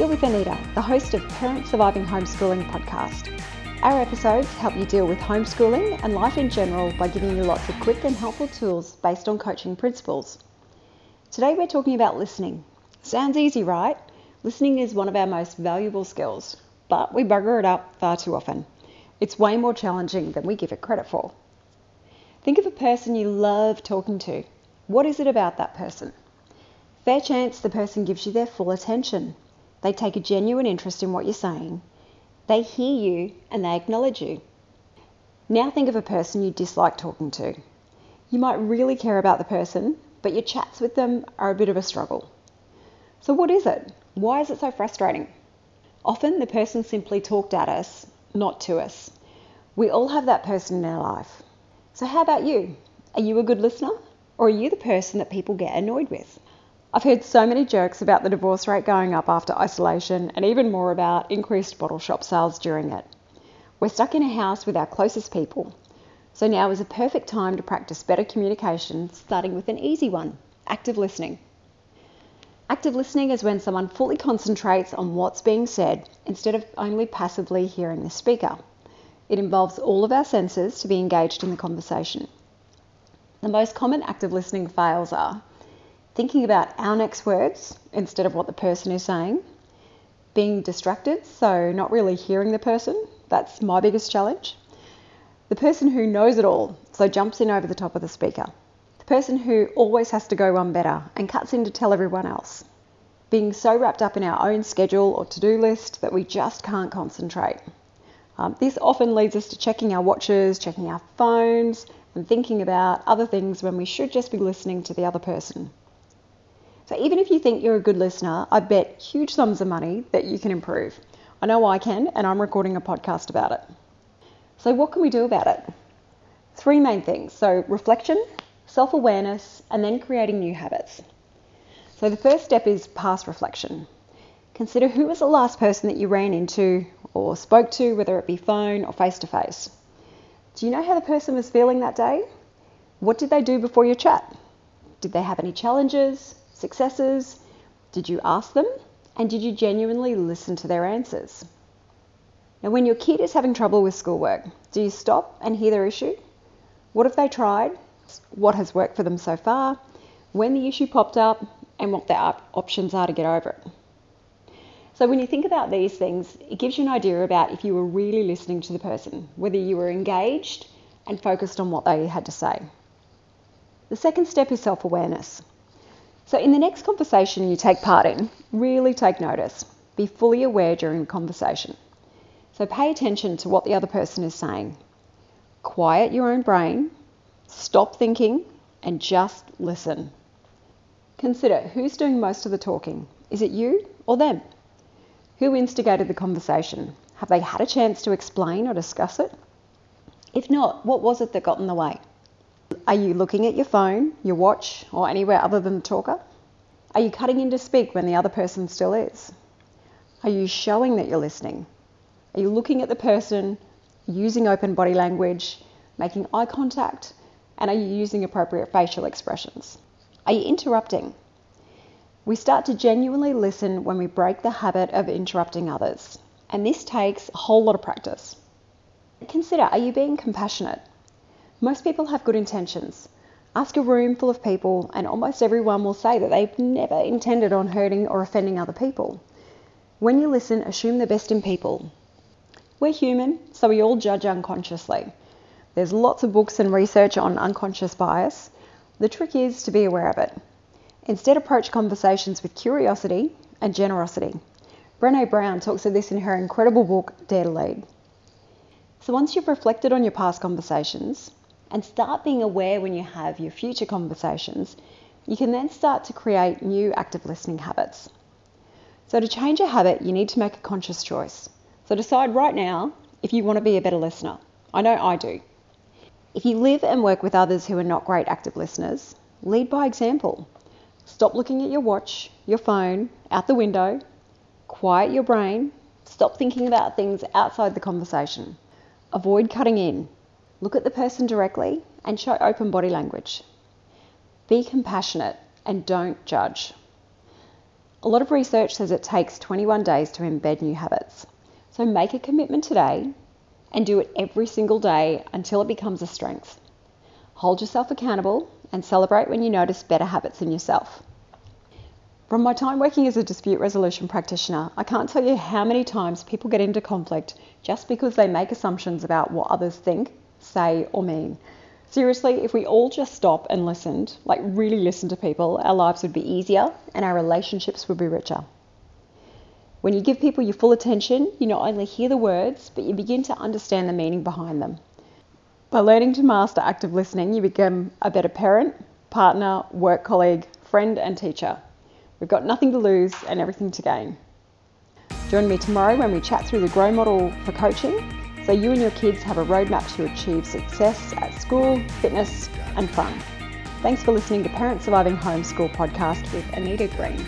With Anita, the host of Parent Surviving Homeschooling podcast. Our episodes help you deal with homeschooling and life in general by giving you lots of quick and helpful tools based on coaching principles. Today we're talking about listening. Sounds easy, right? Listening is one of our most valuable skills, but we bugger it up far too often. It's way more challenging than we give it credit for. Think of a person you love talking to. What is it about that person? Fair chance the person gives you their full attention. They take a genuine interest in what you're saying. They hear you and they acknowledge you. Now think of a person you dislike talking to. You might really care about the person, but your chats with them are a bit of a struggle. So, what is it? Why is it so frustrating? Often the person simply talked at us, not to us. We all have that person in our life. So, how about you? Are you a good listener? Or are you the person that people get annoyed with? I've heard so many jokes about the divorce rate going up after isolation and even more about increased bottle shop sales during it. We're stuck in a house with our closest people, so now is a perfect time to practice better communication, starting with an easy one active listening. Active listening is when someone fully concentrates on what's being said instead of only passively hearing the speaker. It involves all of our senses to be engaged in the conversation. The most common active listening fails are thinking about our next words instead of what the person is saying, being distracted, so not really hearing the person. That's my biggest challenge. The person who knows it all, so jumps in over the top of the speaker The person who always has to go one better and cuts in to tell everyone else. Being so wrapped up in our own schedule or to do list that we just can't concentrate. Um, this often leads us to checking our watches, checking our phones, and thinking about other things when we should just be listening to the other person. So, even if you think you're a good listener, I bet huge sums of money that you can improve. I know I can, and I'm recording a podcast about it. So, what can we do about it? Three main things. So, reflection, self awareness, and then creating new habits. So, the first step is past reflection. Consider who was the last person that you ran into or spoke to, whether it be phone or face to face. Do you know how the person was feeling that day? What did they do before your chat? Did they have any challenges, successes? Did you ask them? And did you genuinely listen to their answers? Now, when your kid is having trouble with schoolwork, do you stop and hear their issue? What have they tried what has worked for them so far, when the issue popped up, and what their options are to get over it. So, when you think about these things, it gives you an idea about if you were really listening to the person, whether you were engaged and focused on what they had to say. The second step is self awareness. So, in the next conversation you take part in, really take notice. Be fully aware during the conversation. So, pay attention to what the other person is saying. Quiet your own brain Stop thinking and just listen. Consider who's doing most of the talking. Is it you or them? Who instigated the conversation? Have they had a chance to explain or discuss it? If not, what was it that got in the way? Are you looking at your phone, your watch, or anywhere other than the talker? Are you cutting in to speak when the other person still is? Are you showing that you're listening? Are you looking at the person, using open body language, making eye contact, and are you using appropriate facial expressions? Are you interrupting? We start to genuinely listen when we break the habit of interrupting others, and this takes a whole lot of practice. Consider are you being compassionate? Most people have good intentions. Ask a room full of people, and almost everyone will say that they've never intended on hurting or offending other people. When you listen, assume the best in people. We're human, so we all judge unconsciously. There's lots of books and research on unconscious bias. The trick is to be aware of it. Instead, approach conversations with curiosity and generosity. Brene Brown talks of this in her incredible book, Dare to Lead. So, once you've reflected on your past conversations and start being aware when you have your future conversations, you can then start to create new active listening habits. So, to change a habit, you need to make a conscious choice. So, decide right now if you want to be a better listener. I know I do. If you live and work with others who are not great active listeners, lead by example. Stop looking at your watch, your phone, out the window. Quiet your brain. Stop thinking about things outside the conversation. Avoid cutting in. Look at the person directly and show open body language. Be compassionate and don't judge. A lot of research says it takes 21 days to embed new habits. So make a commitment today and do it every single day until it becomes a strength. Hold yourself accountable and celebrate when you notice better habits in yourself. From my time working as a dispute resolution practitioner, I can't tell you how many times people get into conflict just because they make assumptions about what others think, say, or mean. Seriously, if we all just stop and listened, like really listen to people, our lives would be easier and our relationships would be richer. When you give people your full attention, you not only hear the words, but you begin to understand the meaning behind them. By learning to master active listening, you become a better parent, partner, work colleague, friend, and teacher. We've got nothing to lose and everything to gain. Join me tomorrow when we chat through the GROW model for coaching so you and your kids have a roadmap to achieve success at school, fitness, and fun. Thanks for listening to Parent Surviving Homeschool podcast with Anita Green.